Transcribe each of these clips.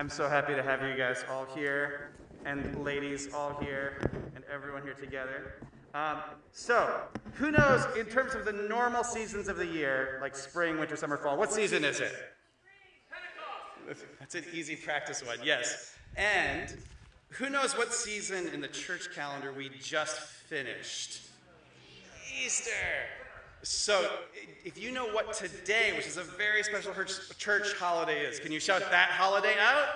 I'm so happy to have you guys all here, and ladies all here, and everyone here together. Um, so, who knows, in terms of the normal seasons of the year, like spring, winter, summer, fall, what season is it? That's an easy practice one, yes. And who knows what season in the church calendar we just finished? Easter. So, if you know what today, which is a very special church holiday, is, can you shout that holiday out?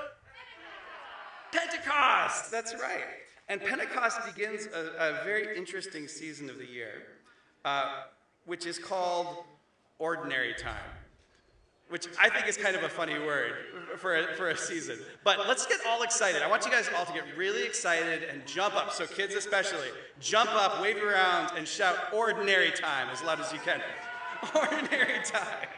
Pentecost! That's right. And Pentecost begins a, a very interesting season of the year, uh, which is called ordinary time which I think is kind of a funny word for a, for a season. But let's get all excited. I want you guys all to get really excited and jump up. So, kids especially, jump up, wave around, and shout ordinary time as loud as you can. Ordinary time.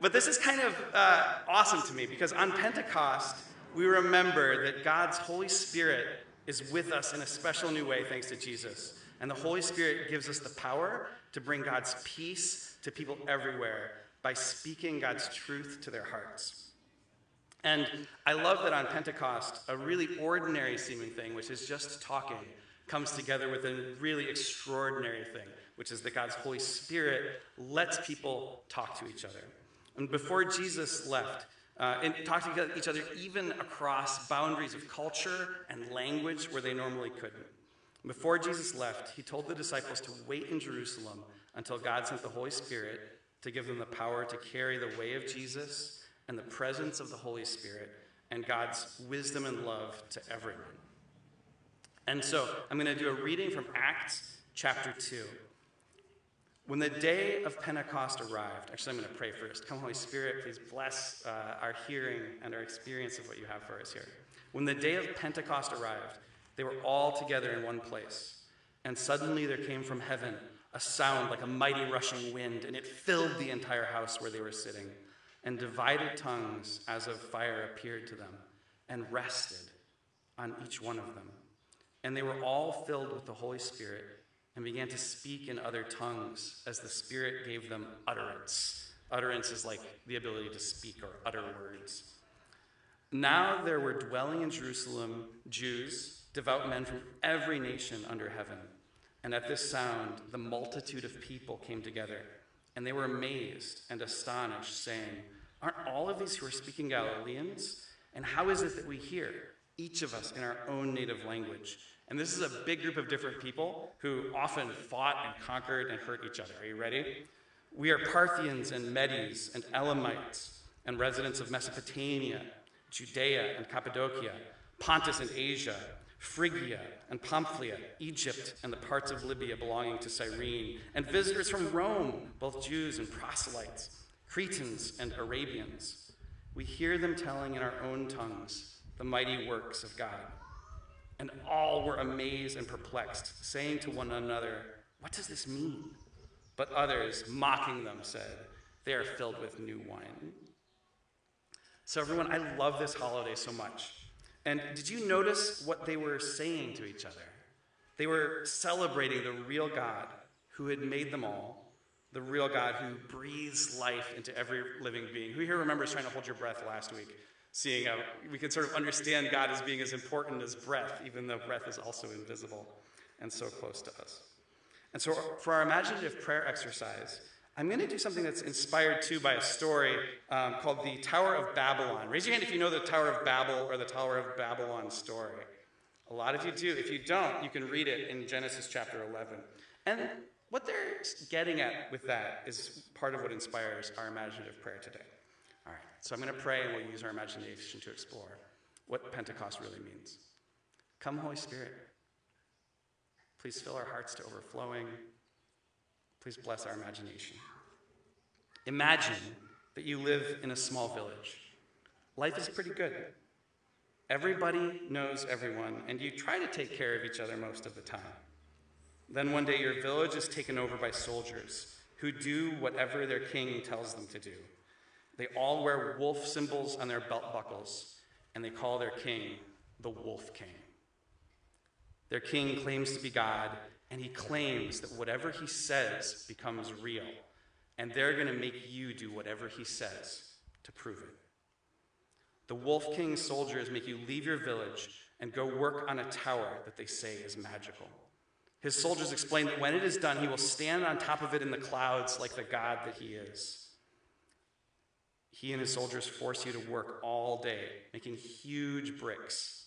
but this is kind of uh, awesome to me because on Pentecost, we remember that God's Holy Spirit is with us in a special new way thanks to Jesus. And the Holy Spirit gives us the power to bring God's peace to people everywhere by speaking God's truth to their hearts. And I love that on Pentecost, a really ordinary seeming thing, which is just talking, comes together with a really extraordinary thing, which is that God's Holy Spirit lets people talk to each other. And before Jesus left, uh, and talked to each other even across boundaries of culture and language where they normally couldn't. Before Jesus left, he told the disciples to wait in Jerusalem until God sent the Holy Spirit to give them the power to carry the way of Jesus and the presence of the Holy Spirit and God's wisdom and love to everyone. And so I'm going to do a reading from Acts chapter 2. When the day of Pentecost arrived, actually, I'm going to pray first. Come, Holy Spirit, please bless uh, our hearing and our experience of what you have for us here. When the day of Pentecost arrived, they were all together in one place. And suddenly there came from heaven a sound like a mighty rushing wind, and it filled the entire house where they were sitting. And divided tongues as of fire appeared to them and rested on each one of them. And they were all filled with the Holy Spirit and began to speak in other tongues as the Spirit gave them utterance. Utterance is like the ability to speak or utter words. Now there were dwelling in Jerusalem Jews devout men from every nation under heaven. And at this sound, the multitude of people came together, and they were amazed and astonished, saying, Aren't all of these who are speaking Galileans? And how is it that we hear, each of us in our own native language? And this is a big group of different people who often fought and conquered and hurt each other. Are you ready? We are Parthians and Medes and Elamites and residents of Mesopotamia, Judea and Cappadocia, Pontus and Asia Phrygia and Pamphylia, Egypt, and the parts of Libya belonging to Cyrene, and visitors from Rome, both Jews and proselytes, Cretans and Arabians. We hear them telling in our own tongues the mighty works of God. And all were amazed and perplexed, saying to one another, What does this mean? But others, mocking them, said, They are filled with new wine. So, everyone, I love this holiday so much and did you notice what they were saying to each other? They were celebrating the real God who had made them all, the real God who breathes life into every living being. Who here remembers trying to hold your breath last week? Seeing how we can sort of understand God as being as important as breath, even though breath is also invisible and so close to us. And so, for our imaginative prayer exercise, I'm going to do something that's inspired too by a story um, called the Tower of Babylon. Raise your hand if you know the Tower of Babel or the Tower of Babylon story. A lot of you do. If you don't, you can read it in Genesis chapter 11. And what they're getting at with that is part of what inspires our imaginative prayer today. All right, so I'm going to pray and we'll use our imagination to explore what Pentecost really means. Come, Holy Spirit. Please fill our hearts to overflowing. Please bless our imagination. Imagine that you live in a small village. Life is pretty good. Everybody knows everyone, and you try to take care of each other most of the time. Then one day your village is taken over by soldiers who do whatever their king tells them to do. They all wear wolf symbols on their belt buckles, and they call their king the Wolf King. Their king claims to be God, and he claims that whatever he says becomes real. And they're going to make you do whatever he says to prove it. The Wolf King's soldiers make you leave your village and go work on a tower that they say is magical. His soldiers explain that when it is done, he will stand on top of it in the clouds like the God that he is. He and his soldiers force you to work all day, making huge bricks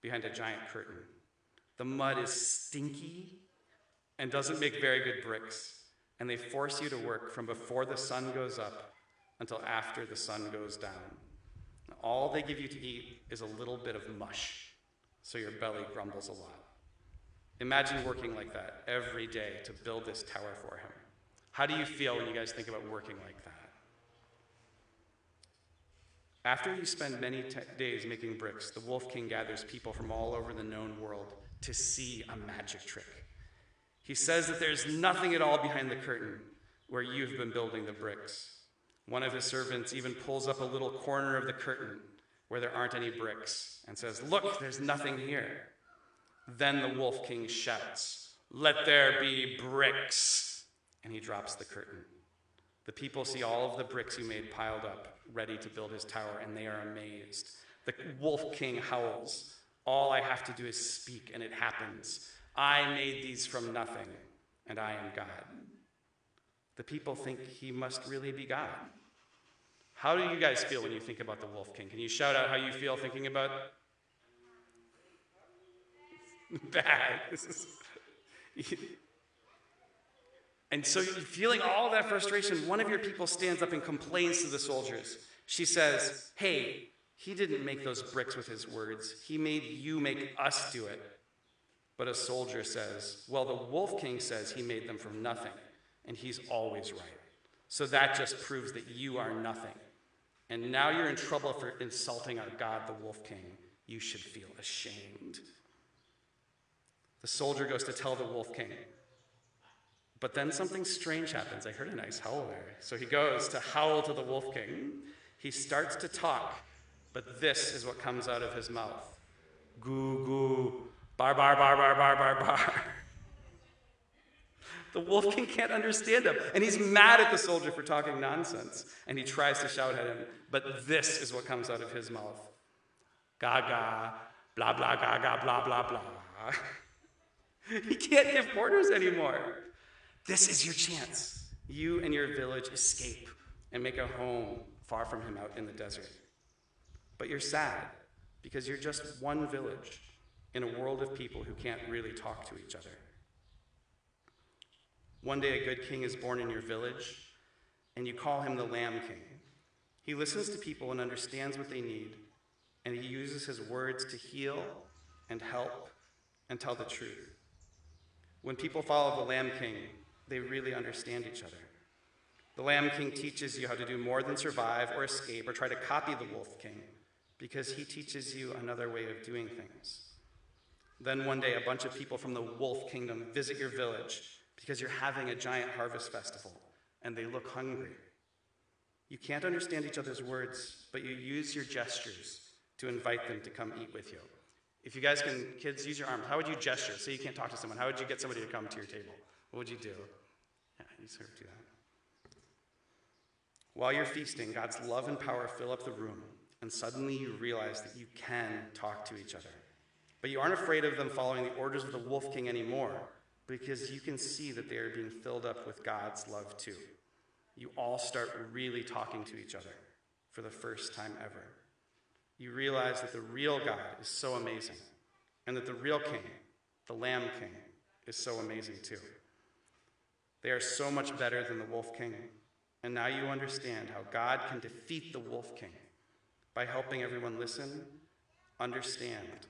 behind a giant curtain. The mud is stinky and doesn't make very good bricks, and they force you to work from before the sun goes up until after the sun goes down. All they give you to eat is a little bit of mush, so your belly grumbles a lot. Imagine working like that every day to build this tower for him. How do you feel when you guys think about working like that? After you spend many days making bricks, the Wolf King gathers people from all over the known world to see a magic trick. He says that there's nothing at all behind the curtain where you've been building the bricks. One of his servants even pulls up a little corner of the curtain where there aren't any bricks and says, Look, there's nothing here. Then the Wolf King shouts, Let there be bricks. And he drops the curtain. The people see all of the bricks he made piled up, ready to build his tower, and they are amazed. The Wolf King howls, All I have to do is speak, and it happens. I made these from nothing, and I am God. The people think he must really be God. How do you guys feel when you think about the Wolf King? Can you shout out how you feel thinking about bad? and so, feeling all that frustration, one of your people stands up and complains to the soldiers. She says, Hey, he didn't make those bricks with his words, he made you make us do it. But a soldier says, Well, the Wolf King says he made them from nothing, and he's always right. So that just proves that you are nothing. And now you're in trouble for insulting our God, the Wolf King. You should feel ashamed. The soldier goes to tell the Wolf King. But then something strange happens. I heard a nice howl there. So he goes to howl to the Wolf King. He starts to talk, but this is what comes out of his mouth Goo, goo, bar, bar, bar, bar, bar, bar, bar. The wolf king can't understand him. And he's mad at the soldier for talking nonsense. And he tries to shout at him. But this is what comes out of his mouth Gaga, blah, blah, gaga, blah, blah, blah. he can't give orders anymore. This is your chance. You and your village escape and make a home far from him out in the desert. But you're sad because you're just one village in a world of people who can't really talk to each other. One day, a good king is born in your village, and you call him the Lamb King. He listens to people and understands what they need, and he uses his words to heal and help and tell the truth. When people follow the Lamb King, they really understand each other. The Lamb King teaches you how to do more than survive or escape or try to copy the Wolf King because he teaches you another way of doing things. Then one day, a bunch of people from the Wolf Kingdom visit your village because you're having a giant harvest festival and they look hungry. You can't understand each other's words, but you use your gestures to invite them to come eat with you. If you guys can, kids, use your arms. How would you gesture? Say you can't talk to someone. How would you get somebody to come to your table? What would you do? Yeah, you sort of do that. While you're feasting, God's love and power fill up the room, and suddenly you realize that you can talk to each other. But you aren't afraid of them following the orders of the Wolf King anymore because you can see that they are being filled up with God's love too. You all start really talking to each other for the first time ever. You realize that the real God is so amazing, and that the real King, the Lamb King, is so amazing too. They are so much better than the Wolf King, and now you understand how God can defeat the Wolf King by helping everyone listen, understand,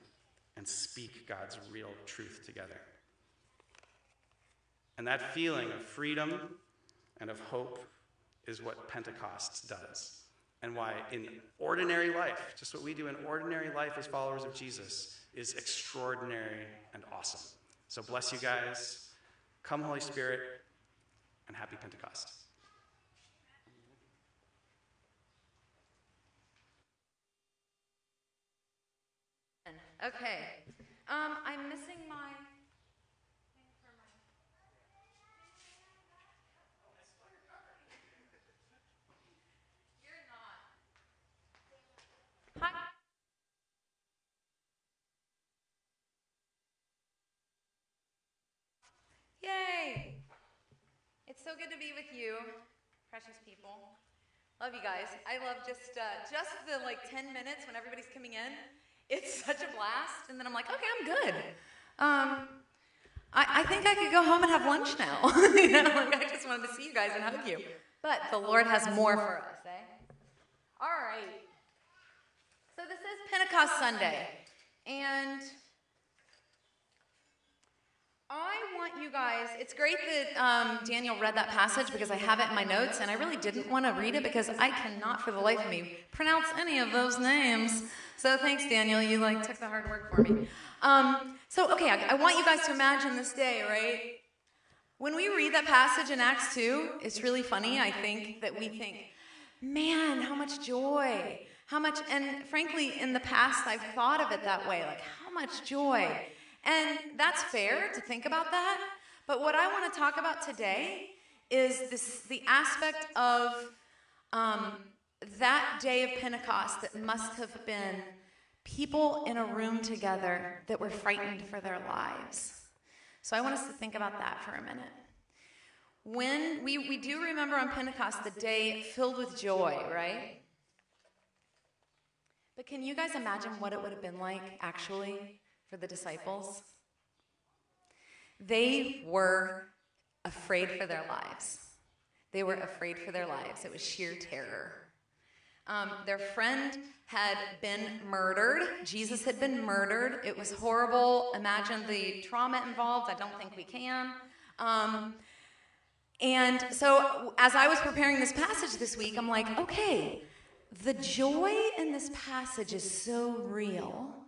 and speak God's real truth together. And that feeling of freedom and of hope is what Pentecost does. And why, in ordinary life, just what we do in ordinary life as followers of Jesus, is extraordinary and awesome. So, bless you guys. Come, Holy Spirit, and happy Pentecost. Okay. Um, I'm missing my. Hi. Yay! It's so good to be with you, precious people. Love you guys. I love just uh, just the like 10 minutes when everybody's coming in it's such a blast, and then I'm like, okay, I'm good. Um, I, I think I could go home and have lunch now. you know, like I just wanted to see you guys and hug you. But the Lord has more for us, eh? All right. So this is Pentecost Sunday, and I want you guys, it's great that um, Daniel read that passage because I have it in my notes, and I really didn't want to read it because I cannot for the life of me pronounce any of those names. So thanks, Daniel. You like took the hard work for me. Um, so, okay, I, I want you guys to imagine this day, right? When we read that passage in Acts 2, it's really funny, I think, that we think, man, how much joy, how much, and frankly, in the past, I've thought of it that way, like, how much joy. And that's fair to think about that. But what I want to talk about today is this the aspect of um, that day of Pentecost that must have been people in a room together that were frightened for their lives. So I want us to think about that for a minute. When we, we do remember on Pentecost the day filled with joy, right? But can you guys imagine what it would have been like actually for the disciples? They were afraid for their lives. They were afraid for their lives. It was sheer terror. Um, their friend had been murdered. Jesus had been murdered. It was horrible. Imagine the trauma involved. I don't think we can. Um, and so, as I was preparing this passage this week, I'm like, okay, the joy in this passage is so real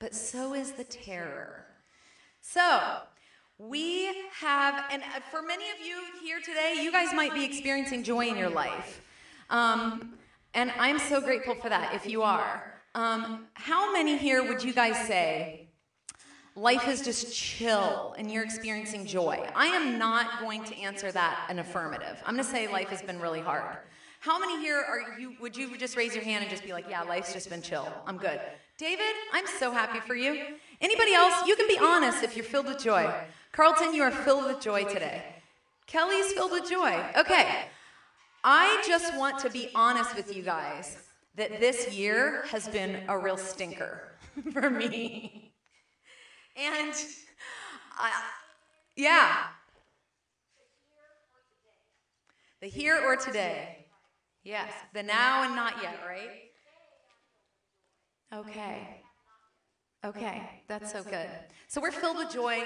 but so is the terror. So, we have, and uh, for many of you here today, you guys might be experiencing joy in your life. Um, and I'm so grateful for that if you are. Um, how many here would you guys say life is just chill and you're experiencing joy? I am not going to answer that an affirmative. I'm going to say life has been really hard. How many here are you? Would you just raise your hand and just be like, "Yeah, life's just been chill. I'm good." David, I'm so happy for you. Anybody else? You can be honest if you're filled with joy. Carlton, you are filled with joy today. Kelly's filled with joy. Okay. I just want to be honest with you guys that this year has been a real stinker for me. And I, yeah. The here or today. Yes, the now and not yet, right? Okay. Okay, that's so good. So we're filled with joy,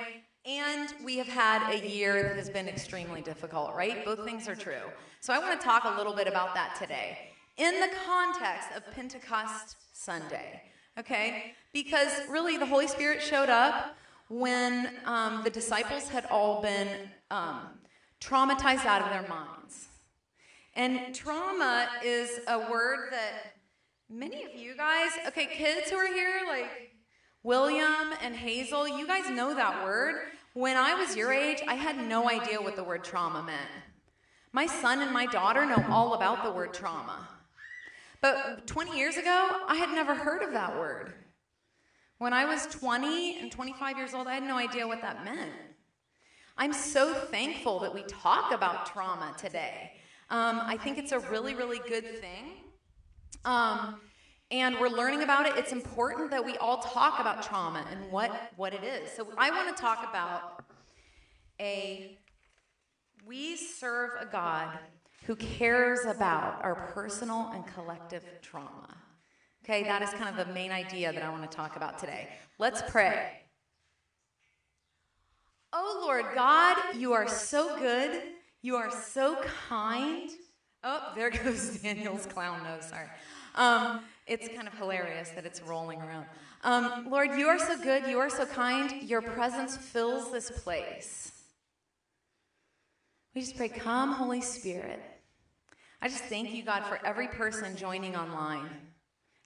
and we have had a year that has been extremely difficult, right? Both things are true. So I want to talk a little bit about that today in the context of Pentecost Sunday, okay? Because really the Holy Spirit showed up when um, the disciples had all been um, traumatized out of their minds. And trauma is a word that many of you guys, okay, kids who are here, like William and Hazel, you guys know that word. When I was your age, I had no idea what the word trauma meant. My son and my daughter know all about the word trauma. But 20 years ago, I had never heard of that word. When I was 20 and 25 years old, I had no idea what that meant. I'm so thankful that we talk about trauma today. Um, I think it's a really, really good thing. Um, and we're learning about it. It's important that we all talk about trauma and what, what it is. So I want to talk about a we serve a God who cares about our personal and collective trauma. Okay, that is kind of the main idea that I want to talk about today. Let's pray. Oh Lord God, you are so good. You are so kind. Oh, there goes Daniel's clown nose. Sorry. Um, it's kind of hilarious that it's rolling around. Um, Lord, you are so good. You are so kind. Your presence fills this place. We just pray, Come, Holy Spirit. I just thank you, God, for every person joining online.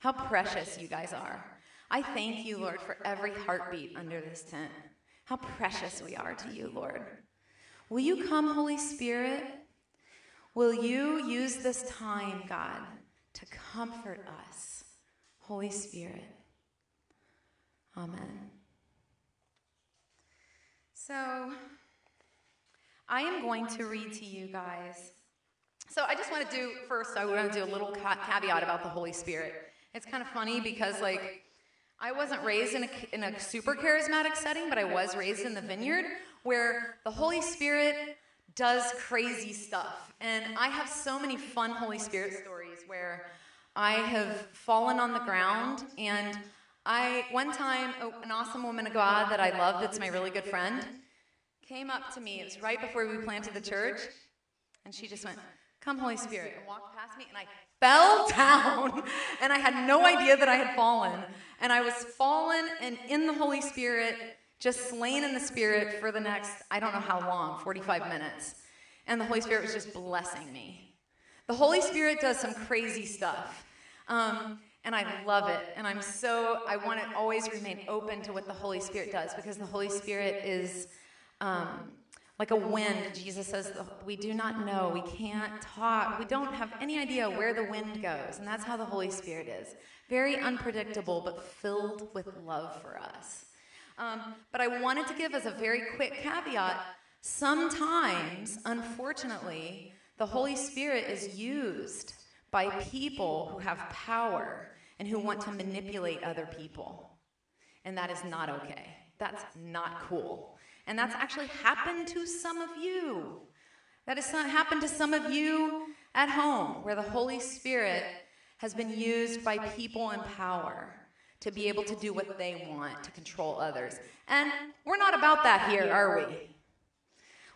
How precious you guys are. I thank you, Lord, for every heartbeat under this tent. How precious we are to you, Lord. Will you come, Holy Spirit? Will you use this time, God, to comfort us? Holy Spirit. Amen. So, I am going to read to you guys. So I just want to do first. I want to do a little ca- caveat about the Holy Spirit. It's kind of funny because like I wasn't raised in a, in a super charismatic setting, but I was raised in the vineyard where the Holy Spirit does crazy stuff. And I have so many fun Holy Spirit stories where I have fallen on the ground and I one time an awesome woman of God that I love that's my really good friend came up to me. It was right before we planted the church and she just went, "Come Holy Spirit." and walked past me and I fell down and I had no idea that I had fallen. And I was fallen and in the Holy Spirit, just slain in the Spirit for the next, I don't know how long, 45 minutes. And the Holy Spirit was just blessing me. The Holy Spirit does some crazy stuff. Um, and I love it. And I'm so, I want to always remain open to what the Holy Spirit does because the Holy Spirit is. Um, like a wind, Jesus says, we do not know, we can't talk, we don't have any idea where the wind goes. And that's how the Holy Spirit is very unpredictable, but filled with love for us. Um, but I wanted to give as a very quick caveat sometimes, unfortunately, the Holy Spirit is used by people who have power and who want to manipulate other people. And that is not okay. That's not cool. And that's actually happened to some of you. That has happened to some of you at home, where the Holy Spirit has been used by people in power to be able to do what they want, to control others. And we're not about that here, are we?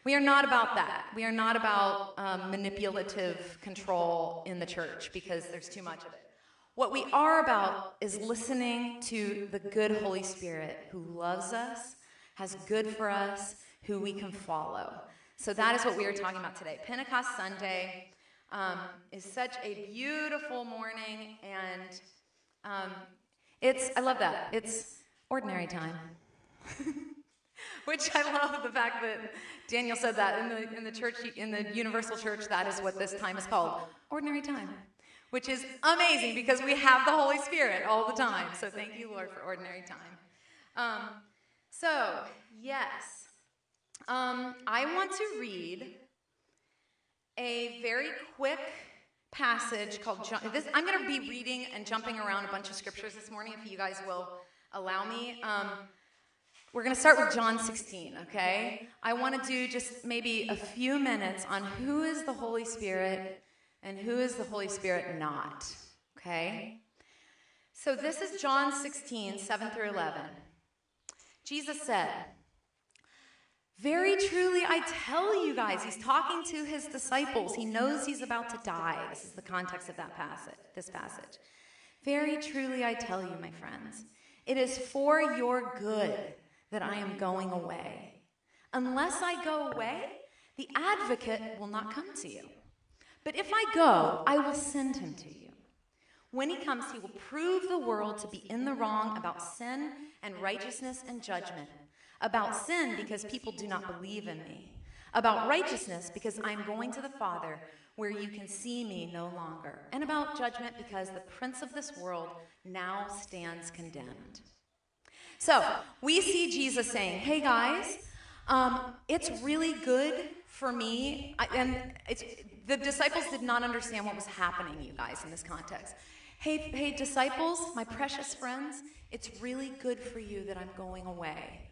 We are not about that. We are not about um, manipulative control in the church because there's too much of it. What we are about is listening to the good Holy Spirit who loves us has good for us, who we can follow. So that is what we are talking about today. Pentecost Sunday um, is such a beautiful morning, and um, it's, I love that. It's ordinary time. Which I love the fact that Daniel said that in the, in the church, in the universal church, that is what this time is called ordinary time, which is amazing because we have the Holy Spirit all the time. So thank you, Lord, for ordinary time. Um, so, yes, um, I want to read a very quick passage called. This, I'm going to be reading and jumping around a bunch of scriptures this morning, if you guys will allow me. Um, we're going to start with John 16, okay? I want to do just maybe a few minutes on who is the Holy Spirit and who is the Holy Spirit not, okay? So this is John 16, 7 through 11. Jesus said, Very truly, I tell you guys, he's talking to his disciples. He knows he's about to die. This is the context of that passage, this passage. Very truly, I tell you, my friends, it is for your good that I am going away. Unless I go away, the advocate will not come to you. But if I go, I will send him to you. When he comes, he will prove the world to be in the wrong about sin and righteousness and judgment. About sin, because people do not believe in me. About righteousness, because I'm going to the Father, where you can see me no longer. And about judgment, because the prince of this world now stands condemned. So, we see Jesus saying, Hey guys, um, it's really good for me. I, and the disciples did not understand what was happening, you guys, in this context. Hey, hey, disciples, my precious friends, it's really good for you that I'm going away.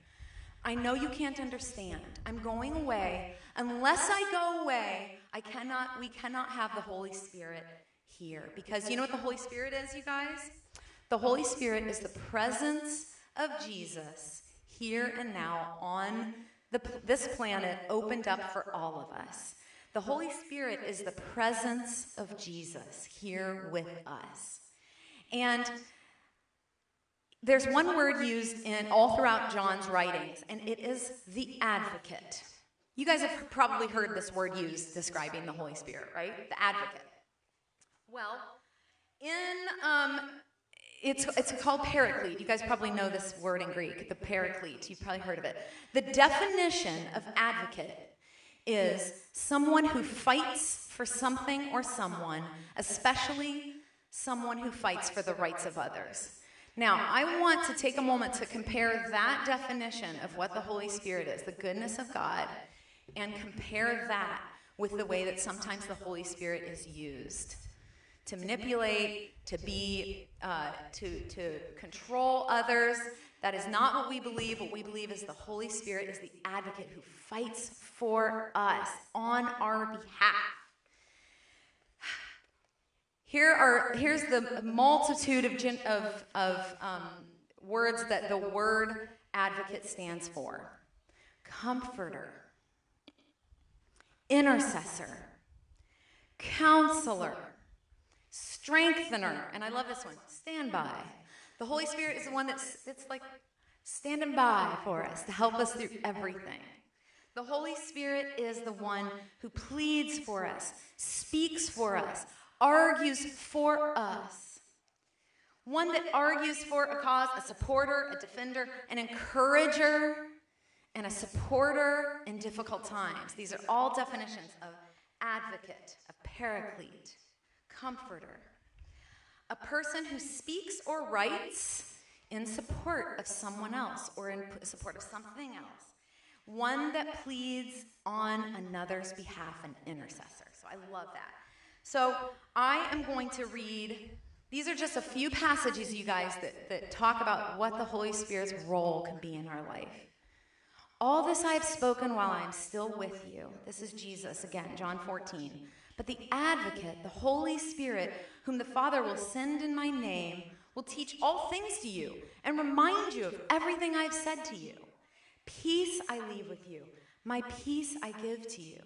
I know you can't understand. I'm going away. Unless I go away, I cannot, we cannot have the Holy Spirit here. Because you know what the Holy Spirit is, you guys? The Holy Spirit is the presence of Jesus here and now on the, this planet opened up for all of us. The Holy Spirit is the presence of Jesus here with us. And there's one word used in all throughout John's writings, and it is the advocate. You guys have probably heard this word used describing the Holy Spirit, right? The advocate. Well, in um, it's it's called paraclete. You guys probably know this word in Greek, the paraclete. You've probably heard of it. The definition of advocate is someone who fights for something or someone, especially someone who fights for the rights of others. Now, I want to take a moment to compare that definition of what the Holy Spirit is, the goodness of God, and compare that with the way that sometimes the Holy Spirit is used to manipulate, to be, uh, to, to control others. That is not what we believe. What we believe is the Holy Spirit is the advocate who fights for us on our behalf. Here are here's the multitude of gen, of, of um, words that the word advocate stands for: comforter, intercessor, counselor, strengthener, and I love this one, standby. The Holy Spirit is the one that's, that's like standing by for us to help us through everything. The Holy Spirit is the one who pleads for us, speaks for us, argues for us. One that argues for a cause, a supporter, a defender, an encourager, and a supporter in difficult times. These are all definitions of advocate, a paraclete, comforter. A person who speaks or writes in support of someone else or in support of something else. One that pleads on another's behalf, an intercessor. So I love that. So I am going to read, these are just a few passages, you guys, that, that talk about what the Holy Spirit's role can be in our life. All this I have spoken while I am still with you. This is Jesus again, John 14. But the advocate, the Holy Spirit, whom the Father will send in my name, will teach all things to you and remind you of everything I've said to you. Peace I leave with you, my peace I give to you.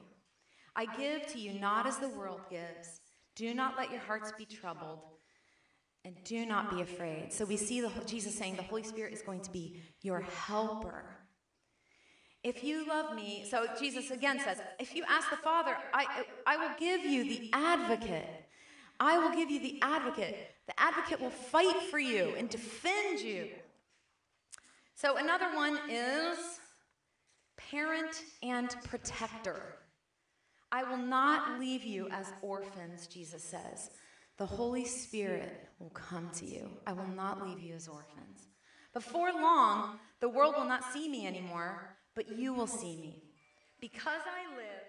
I give to you not as the world gives. Do not let your hearts be troubled, and do not be afraid. So we see the, Jesus saying the Holy Spirit is going to be your helper. If you love me, so Jesus again says, if you ask the Father, I, I will give you the advocate. I will give you the advocate. The advocate will fight for you and defend you. So another one is parent and protector. I will not leave you as orphans, Jesus says. The Holy Spirit will come to you. I will not leave you as orphans. Before long, the world will not see me anymore, but you will see me. Because I live.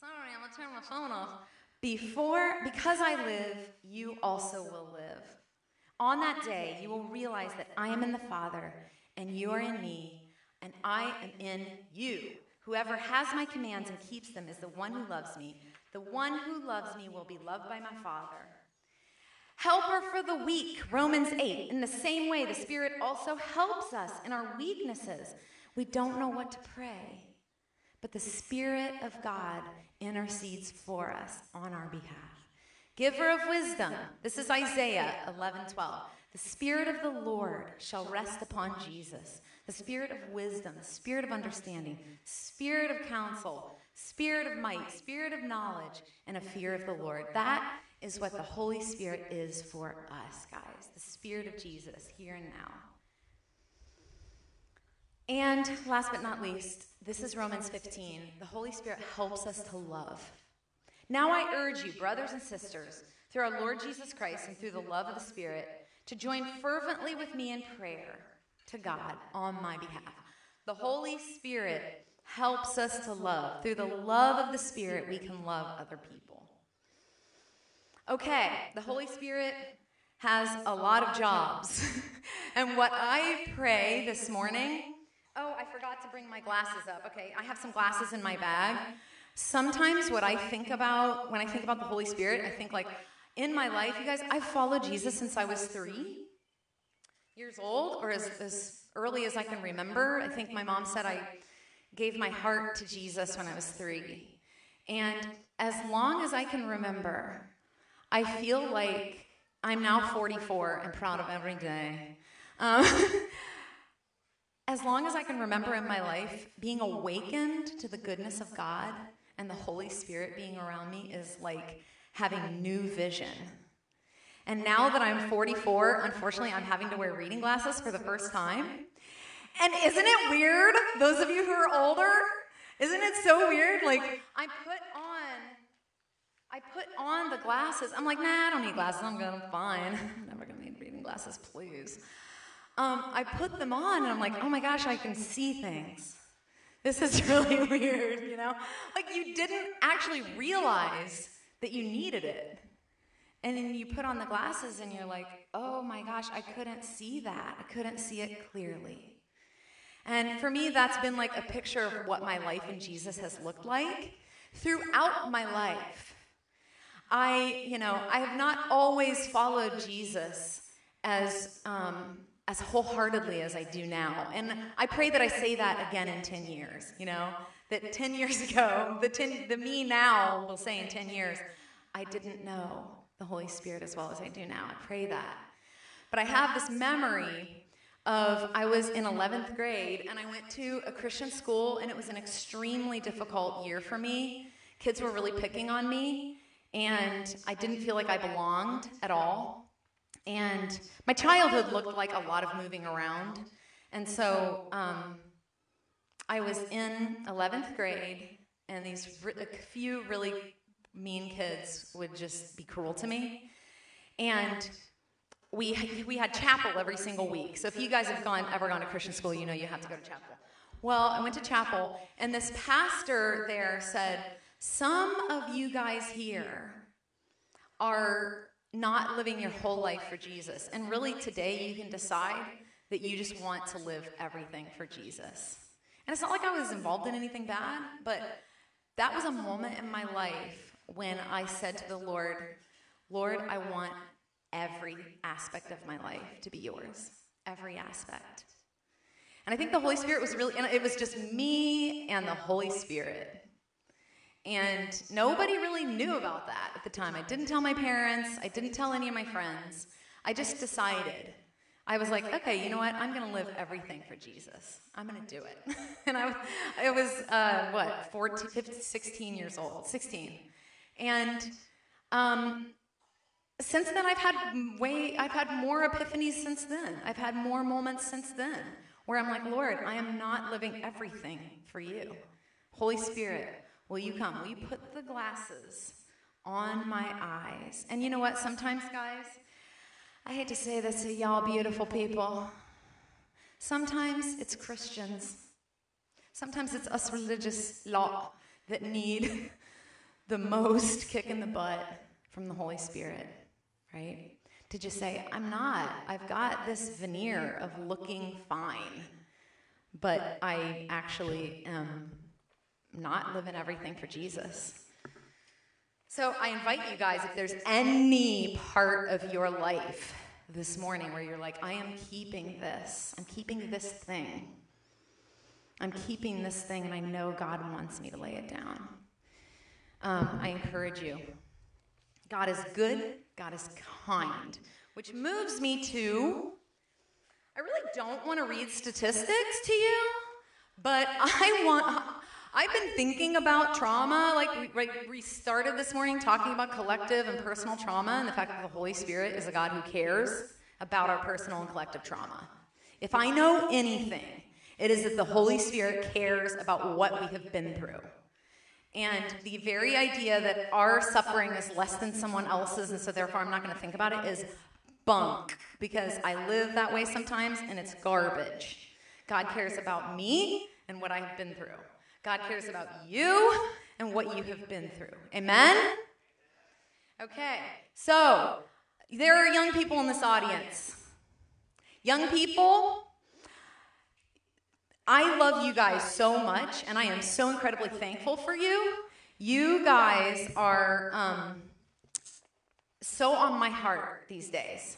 Sorry, I'm to turn my phone off. Before, because I live, you also will live. On that day, you will realize that I am in the Father, and you are in me, and I am in you. Whoever has my commands and keeps them is the one who loves me. The one who loves me will be loved by my Father. Helper for the weak, Romans 8. In the same way, the Spirit also helps us in our weaknesses. We don't know what to pray, but the Spirit of God intercedes for us on our behalf. Giver of wisdom. This is Isaiah 11 12. The Spirit of the Lord shall rest upon Jesus the spirit of wisdom, the spirit of understanding, spirit of counsel, spirit of might, spirit of knowledge, and a fear of the Lord. That is what the Holy Spirit is for us, guys. The spirit of Jesus here and now. And last but not least, this is Romans 15. The Holy Spirit helps us to love. Now I urge you, brothers and sisters, through our Lord Jesus Christ and through the love of the Spirit, to join fervently with me in prayer to God on my behalf. The Holy Spirit helps us to love. Through the love of the Spirit, we can love other people. Okay, the Holy Spirit has a lot of jobs. and what I pray this morning, oh, I forgot to bring my glasses up. Okay, I have some glasses in my bag. Sometimes what I think about when I think about the Holy Spirit, I think like in my life, you guys, I've followed Jesus since I was three years old, or as, as early as I can remember. I think my mom said I gave my heart to Jesus when I was three. And as long as I can remember, I feel like I'm now 44 and proud of every day. Um, as long as I can remember in my life, being awakened to the goodness of God and the Holy Spirit being around me is like having new vision. And now that I'm 44, unfortunately, I'm having to wear reading glasses for the first time. And isn't it weird, those of you who are older? Isn't it so weird? Like, I put on, I put on the glasses. I'm like, nah, I don't need glasses. I'm good. I'm fine. I'm never gonna need reading glasses, please. Um, I put them on, and I'm like, oh my gosh, I can see things. This is really weird, you know? Like you didn't actually realize that you needed it. And then you put on the glasses and you're like, oh my gosh, I couldn't see that. I couldn't see it clearly. And for me, that's been like a picture of what my life in Jesus has looked like throughout my life. I, you know, I have not always followed Jesus as um, as wholeheartedly as I do now. And I pray that I say that again in 10 years, you know, that 10 years ago, the, 10, the me now will say in 10 years, I didn't know the Holy Spirit as well as I do now. I pray that. But I have this memory of I was in 11th grade and I went to a Christian school and it was an extremely difficult year for me. Kids were really picking on me and I didn't feel like I belonged at all. And my childhood looked like a lot of moving around. And so um, I was in 11th grade, and these a few really mean kids would just be cruel to me. And we, we had chapel every single week. So if you guys have gone, ever gone to Christian school, you know you have to go to chapel. Well, I went to chapel, and this pastor there said, Some of you guys here are not living your whole life for Jesus. And really, today you can decide that you just want to live everything for Jesus. And it's not like I was involved in anything bad, but that was a moment in my life when I said to the Lord, Lord, I want every aspect of my life to be yours. Every aspect. And I think the Holy Spirit was really, it was just me and the Holy Spirit. And nobody really knew about that at the time. I didn't tell my parents, I didn't tell any of my friends. I just decided. I was like, okay, you know what? I'm going to live everything for Jesus. I'm going to do it. and I, I was, uh, what, 14, 15, 16 years old, 16. And um, since then, I've had way, I've had more epiphanies since then. I've had more moments since then where I'm like, Lord, I am not living everything for you. Holy Spirit, Will you come? Will you put the glasses on my eyes? And you know what? Sometimes, guys, I hate to say this to y'all beautiful people. Sometimes it's Christians. Sometimes it's us religious lot that need the most kick in the butt from the Holy Spirit, right? To just say, I'm not. I've got this veneer of looking fine, but I actually am not living everything for Jesus. So I invite you guys, if there's any part of your life this morning where you're like, I am keeping this, I'm keeping this thing, I'm keeping this thing, and I know God wants me to lay it down. Um, I encourage you. God is good, God is kind, which moves me to I really don't want to read statistics to you, but I want I've been thinking about trauma, like we, we started this morning talking about collective and personal trauma and the fact that the Holy Spirit is a God who cares about our personal and collective trauma. If I know anything, it is that the Holy Spirit cares about what we have been through. And the very idea that our suffering is less than someone else's, and so therefore I'm not going to think about it, is bunk because I live that way sometimes and it's garbage. God cares about me and what I've been through. God cares about you and what you have been through. Amen? Okay, so there are young people in this audience. Young people, I love you guys so much, and I am so incredibly thankful for you. You guys are um, so on my heart these days.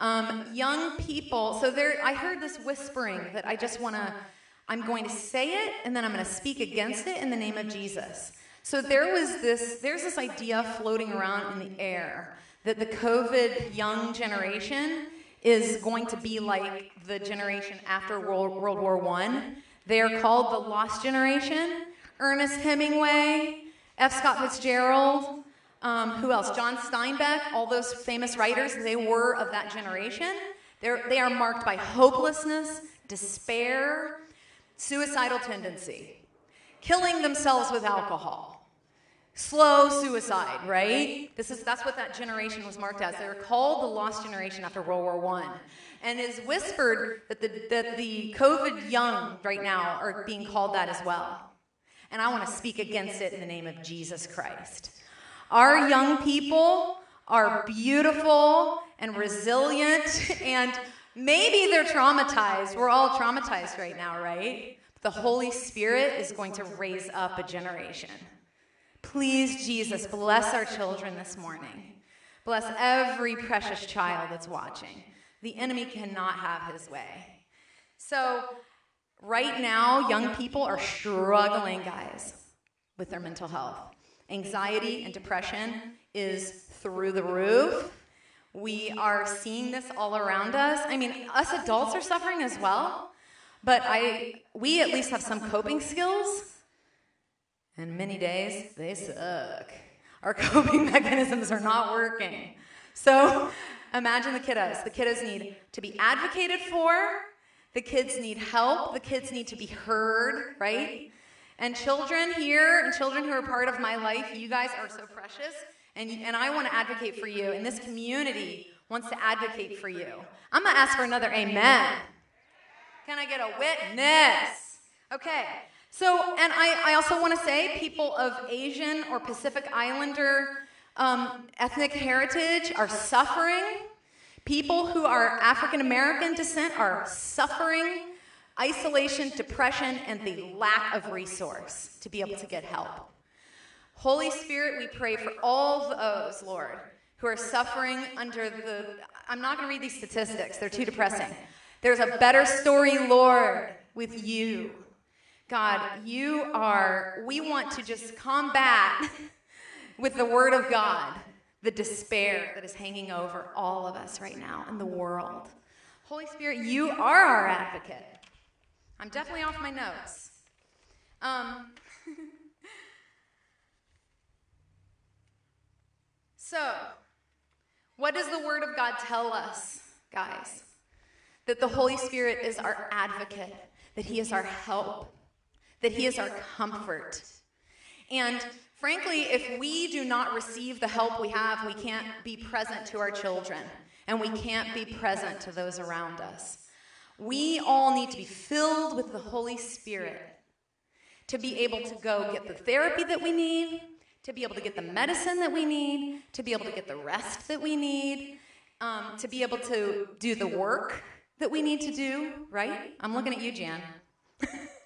Um, young people, so there, I heard this whispering that I just want to I'm going to say it and then I'm going to speak against it in the name of Jesus. So there was this there's this idea floating around in the air that the COVID young generation is going to be like the generation after World, World War I. They are called the lost generation. Ernest Hemingway, F. Scott Fitzgerald, um, who else? John Steinbeck, all those famous writers, they were of that generation. They're, they are marked by hopelessness, despair, suicidal tendency, killing themselves with alcohol, slow suicide, right? This is that's what that generation was marked as. They were called the lost generation after World War One, and it's whispered that the that the COVID young right now are being called that as well. And I want to speak against it in the name of Jesus Christ. Our young people are beautiful and resilient, and maybe they're traumatized. We're all traumatized right now, right? The Holy Spirit is going to raise up a generation. Please, Jesus, bless our children this morning. Bless every precious child that's watching. The enemy cannot have his way. So, right now, young people are struggling, guys, with their mental health. Anxiety and depression is through the roof. We are seeing this all around us. I mean, us adults are suffering as well, but I, we at least have some coping skills. And many days, they suck. Our coping mechanisms are not working. So imagine the kiddos. The kiddos need to be advocated for. The kids need help. The kids need to be heard, right? And children here and children who are part of my life, you guys are so precious. And, and I want to advocate for you. And this community wants to advocate for you. I'm going to ask for another amen. Can I get a witness? Okay. So, and I, I also want to say people of Asian or Pacific Islander um, ethnic heritage are suffering. People who are African American descent are suffering isolation, depression, and the lack of resource to be able to get help. Holy Spirit, we pray for all those, Lord, who are suffering under the. I'm not going to read these statistics, they're too depressing. There's a better story, Lord, with you. God, you are, we want to just combat with the Word of God the despair that is hanging over all of us right now in the world. Holy Spirit, you are our advocate. I'm definitely off my notes. Um, so, what does the Word of God tell us, guys? That the Holy Spirit is our advocate, that He is our help, that He is our comfort. And frankly, if we do not receive the help we have, we can't be present to our children, and we can't be present to those around us. We all need to be filled with the Holy Spirit to be able to go get the therapy that we need, to be able to get the medicine that we need, to be able to get the rest that we need, um, to be able to do the work that we need to do, right? I'm looking at you, Jan.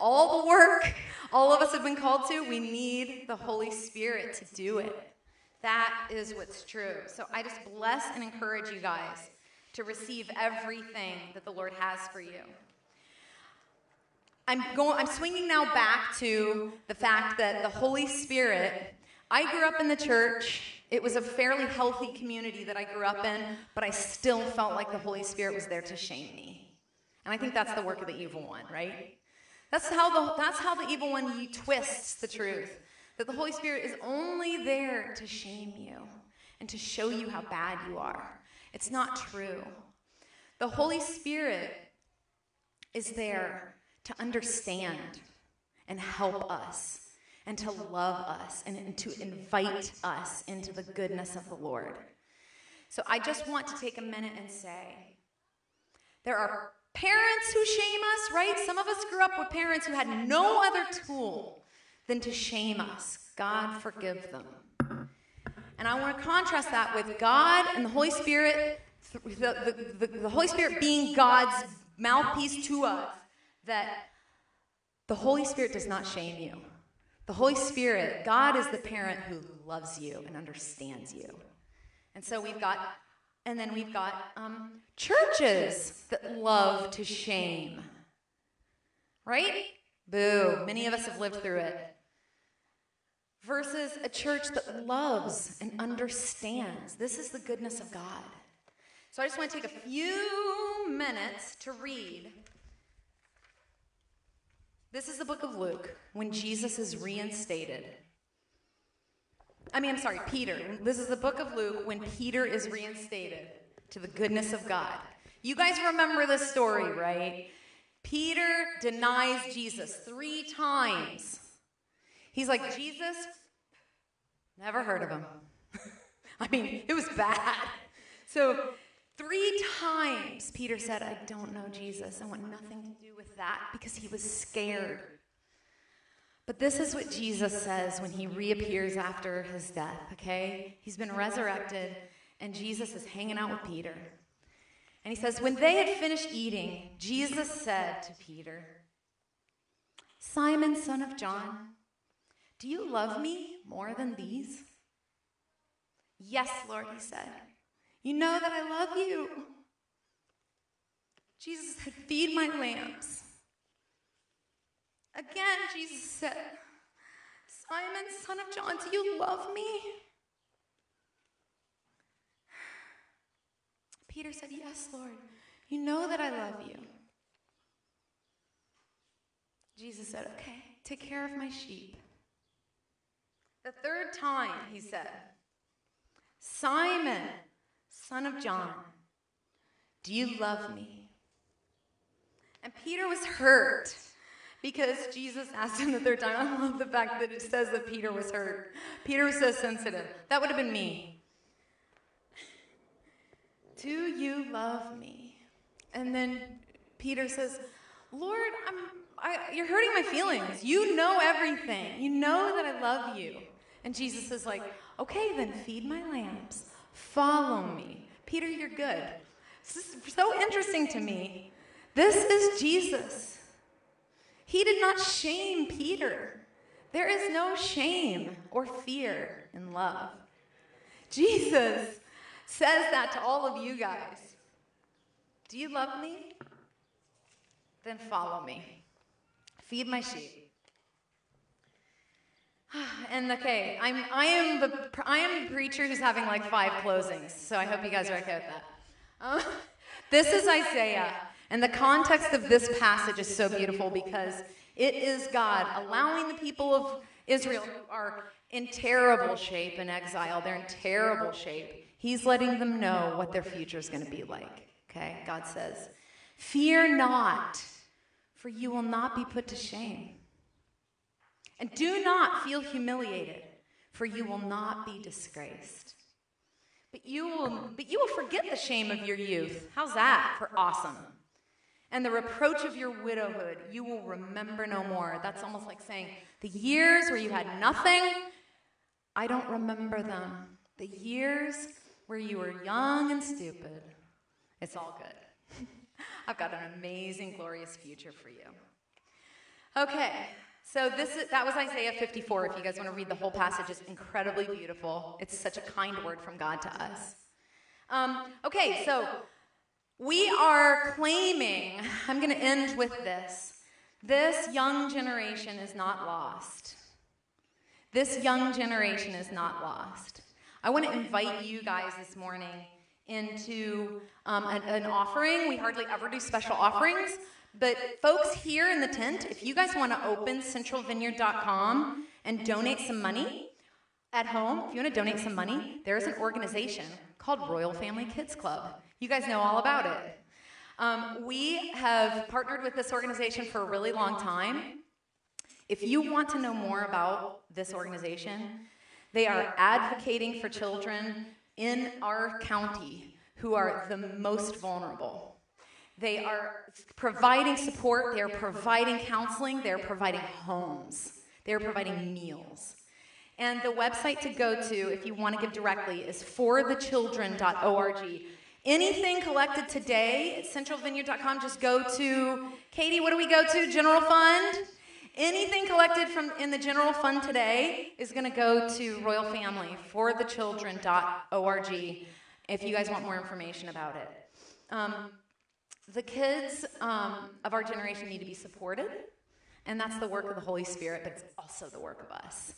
all the work all of us have been called to, we need the Holy Spirit to do it. That is what's true. So I just bless and encourage you guys to receive everything that the Lord has for you. I'm going I'm swinging now back to the fact that the Holy Spirit I grew up in the church. It was a fairly healthy community that I grew up in, but I still felt like the Holy Spirit was there to shame me. And I think that's the work of the evil one, right? That's how the that's how the evil one twists the truth. That the Holy Spirit is only there to shame you and to show you how bad you are. It's not true. The Holy Spirit is there to understand and help us and to love us and, and, to invite us into the goodness of the Lord. So I just want to take a minute and say there are parents who shame us, right? Some of us grew up with parents who had no other tool than to shame us. God forgive them. And I want to contrast that with God and the Holy Spirit, the, the, the, the Holy Spirit being God's mouthpiece to us, that the Holy Spirit does not shame you. The Holy Spirit, God is the parent who loves you and understands you. And so we've got, and then we've got um, churches that love to shame. Right? Boo. Many of us have lived through it versus a church that loves and understands. This is the goodness of God. So I just want to take a few minutes to read. This is the book of Luke when Jesus is reinstated. I mean, I'm sorry, Peter. This is the book of Luke when Peter is reinstated to the goodness of God. You guys remember this story, right? Peter denies Jesus three times. He's like, Jesus, Never heard of him. I mean, it was bad. So, three times Peter said, I don't know Jesus. I want nothing to do with that because he was scared. But this is what Jesus says when he reappears after his death, okay? He's been resurrected, and Jesus is hanging out with Peter. And he says, When they had finished eating, Jesus said to Peter, Simon, son of John, do you love me more than these? Yes, Lord, he said. You know that I love you. Jesus said, Feed my lambs. Again, Jesus said, Simon, son of John, do you love me? Peter said, Yes, Lord. You know that I love you. Jesus said, Okay, take care of my sheep. The third time, he said, Simon, son of John, do you love me? And Peter was hurt because Jesus asked him the third time. I love the fact that it says that Peter was hurt. Peter was so sensitive. That would have been me. Do you love me? And then Peter says, Lord, I'm, I, you're hurting my feelings. You know everything. You know that I love you. And Jesus is like, okay, then feed my lambs. Follow me. Peter, you're good. This is so interesting to me. This is Jesus. He did not shame Peter. There is no shame or fear in love. Jesus says that to all of you guys. Do you love me? Then follow me. Feed my sheep. And okay, I'm I am the I am the preacher who's having like five closings, so I hope you guys are okay with that. Um, this is Isaiah, and the context of this passage is so beautiful because it is God allowing the people of Israel who are in terrible shape in exile. They're in terrible shape. He's letting them know what their future is going to be like. Okay, God says, "Fear not, for you will not be put to shame." And do not feel humiliated, for you will not be disgraced. But you will, but you will forget the shame of your youth. How's that for awesome? And the reproach of your widowhood you will remember no more. That's almost like saying, the years where you had nothing, I don't remember them. The years where you were young and stupid, it's all good. I've got an amazing, glorious future for you. Okay, so this is, that was Isaiah 54. If you guys want to read the whole passage, it's incredibly beautiful. It's such a kind word from God to us. Um, okay, so we are claiming, I'm going to end with this. This young generation is not lost. This young generation is not lost. I want to invite you guys this morning into um, an, an offering. We hardly ever do special offerings, but folks here in the tent, if you guys want to open centralvineyard.com and donate some money at home, if you want to donate some money, there's an organization called Royal Family Kids Club. You guys know all about it. Um, we have partnered with this organization for a really long time. If you want to know more about this organization, they are advocating for children in our county who are the most vulnerable. They are providing support, they are providing counseling, they are providing homes, they are providing meals. And the website to go to, if you want to give directly, is forthechildren.org. Anything collected today at centralvineyard.com, just go to, Katie, what do we go to? General Fund? Anything collected from in the general fund today is going to go to Royal Family forthechildren.org if you guys want more information about it. Um, the kids um, of our generation need to be supported, and that's the work of the Holy Spirit, but it's also the work of us.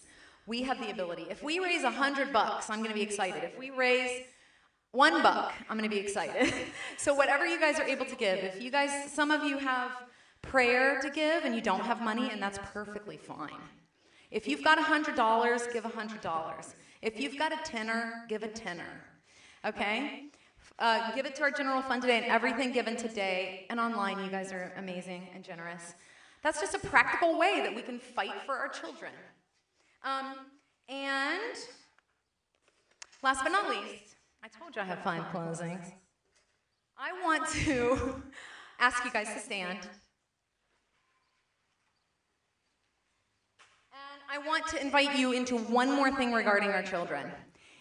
We have the ability. If we raise a hundred bucks, I'm going to be excited. If we raise one buck, I'm going to be excited. so whatever you guys are able to give, if you guys, some of you have prayer to give and you don't have money, and that's perfectly fine. If you've got a hundred dollars, give a hundred dollars. If you've got a tenner, give a tenner. Okay? Uh, give it to our general fund today, and everything given today and online. You guys are amazing and generous. That's just a practical way that we can fight for our children. Um, and last but not least, I told you I have five closings. I want to ask you guys to stand. And I want to invite you into one more thing regarding our children.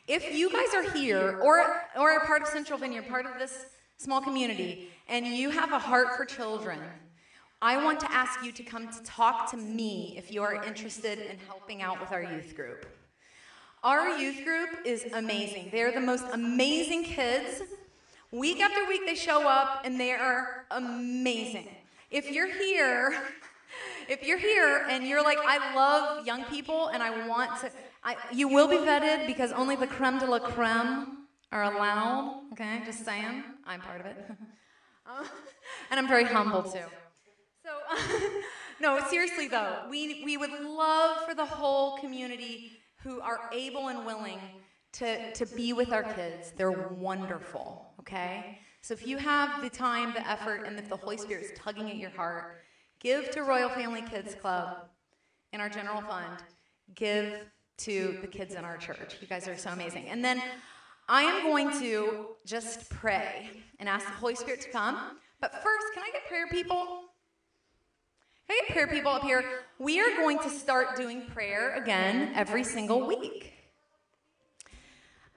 If you guys are here or, or are part of Central Vineyard, part of this small community, and you have a heart for children, I want to ask you to come to talk to me if you are interested in helping out with our youth group. Our youth group is amazing. They're the most amazing kids. Week after week, they show up and they are amazing. If you're here, if you're here and you're like, I love young people and I want to, I, you will be vetted because only the creme de la creme are allowed. Okay, just saying. I'm part of it. um, and I'm very humble too. So, no, seriously though, we, we would love for the whole community who are able and willing to, to be with our kids. They're wonderful, okay? So if you have the time, the effort, and if the Holy Spirit is tugging at your heart, give to Royal Family Kids Club in our general fund. Give to the kids in our church. You guys are so amazing. And then I am going to just pray and ask the Holy Spirit to come. But first, can I get prayer people? Get prayer people up here? We are going to start doing prayer again every single week.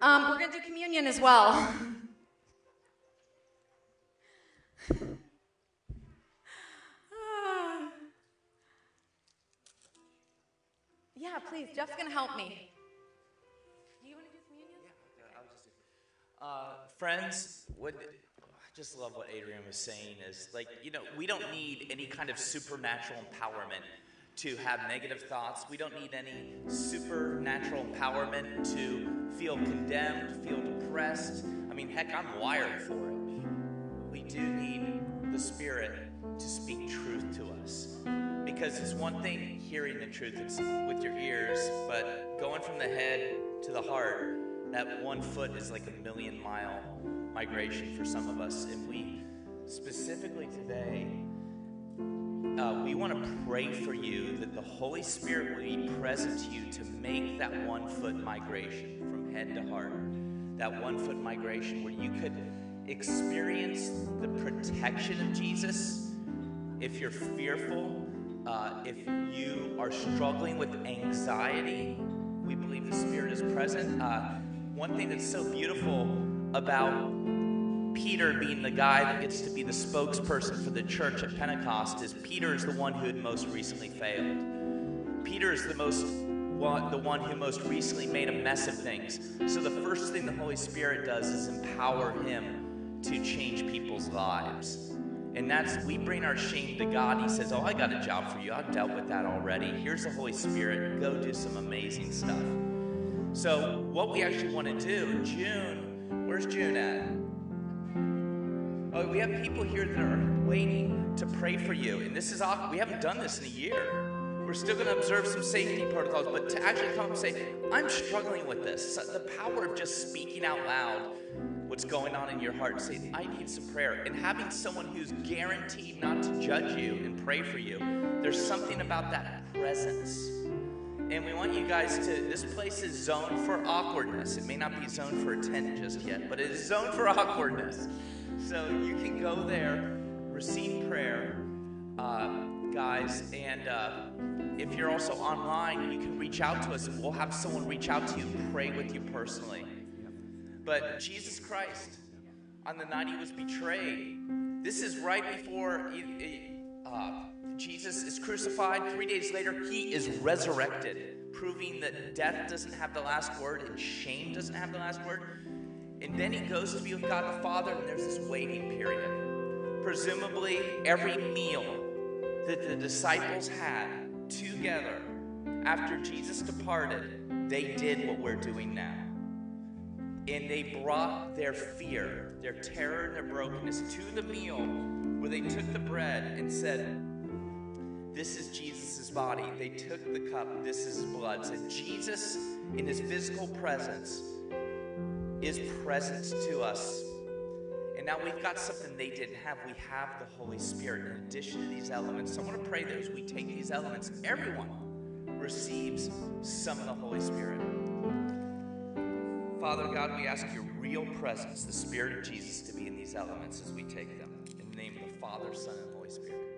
Um, we're going to do communion as well. yeah, please. Jeff's going to help me. Do you want to do communion? Yeah. Uh, friends, I just love what Adrian was saying is like you know we don't need any kind of supernatural empowerment to have negative thoughts. We don't need any supernatural empowerment to feel condemned, feel depressed. I mean, heck, I'm wired for it. We do need the Spirit to speak truth to us. Because it's one thing hearing the truth with your ears, but going from the head to the heart, that one foot is like a million mile migration for some of us. And we specifically today uh, we want to pray for you that the Holy Spirit will be present to you to make that one foot migration from head to heart. That one foot migration where you could experience the protection of Jesus if you're fearful, uh, if you are struggling with anxiety. We believe the Spirit is present. Uh, one thing that's so beautiful about Peter being the guy that gets to be the spokesperson for the church at Pentecost is Peter is the one who had most recently failed. Peter is the most one, the one who most recently made a mess of things. So the first thing the Holy Spirit does is empower him to change people's lives. And that's we bring our shame to God. He says, "Oh, I got a job for you. I've dealt with that already. Here's the Holy Spirit. Go do some amazing stuff." So, what we actually want to do, June, where's June at? Oh, we have people here that are waiting to pray for you. And this is awkward. We haven't done this in a year. We're still going to observe some safety protocols, but to actually come and say, I'm struggling with this, the power of just speaking out loud what's going on in your heart say, I need some prayer. And having someone who's guaranteed not to judge you and pray for you, there's something about that presence. And we want you guys to, this place is zoned for awkwardness. It may not be zoned for attention just yet, but it is zoned for awkwardness. So you can go there, receive prayer, uh, guys, and uh, if you're also online, you can reach out to us and we'll have someone reach out to you and pray with you personally. But Jesus Christ, on the night he was betrayed, this is right before uh, Jesus is crucified. Three days later, he is resurrected, proving that death doesn't have the last word and shame doesn't have the last word. And then he goes to be with God the Father, and there's this waiting period. Presumably, every meal that the disciples had together after Jesus departed, they did what we're doing now. And they brought their fear, their terror, and their brokenness to the meal where they took the bread and said, This is Jesus' body. They took the cup, this is his blood. Said, Jesus, in his physical presence, is present to us. And now we've got something they didn't have. We have the Holy Spirit in addition to these elements. So I want to pray that as we take these elements, everyone receives some of the Holy Spirit. Father, God, we ask your real presence, the Spirit of Jesus, to be in these elements as we take them. In the name of the Father, Son, and Holy Spirit.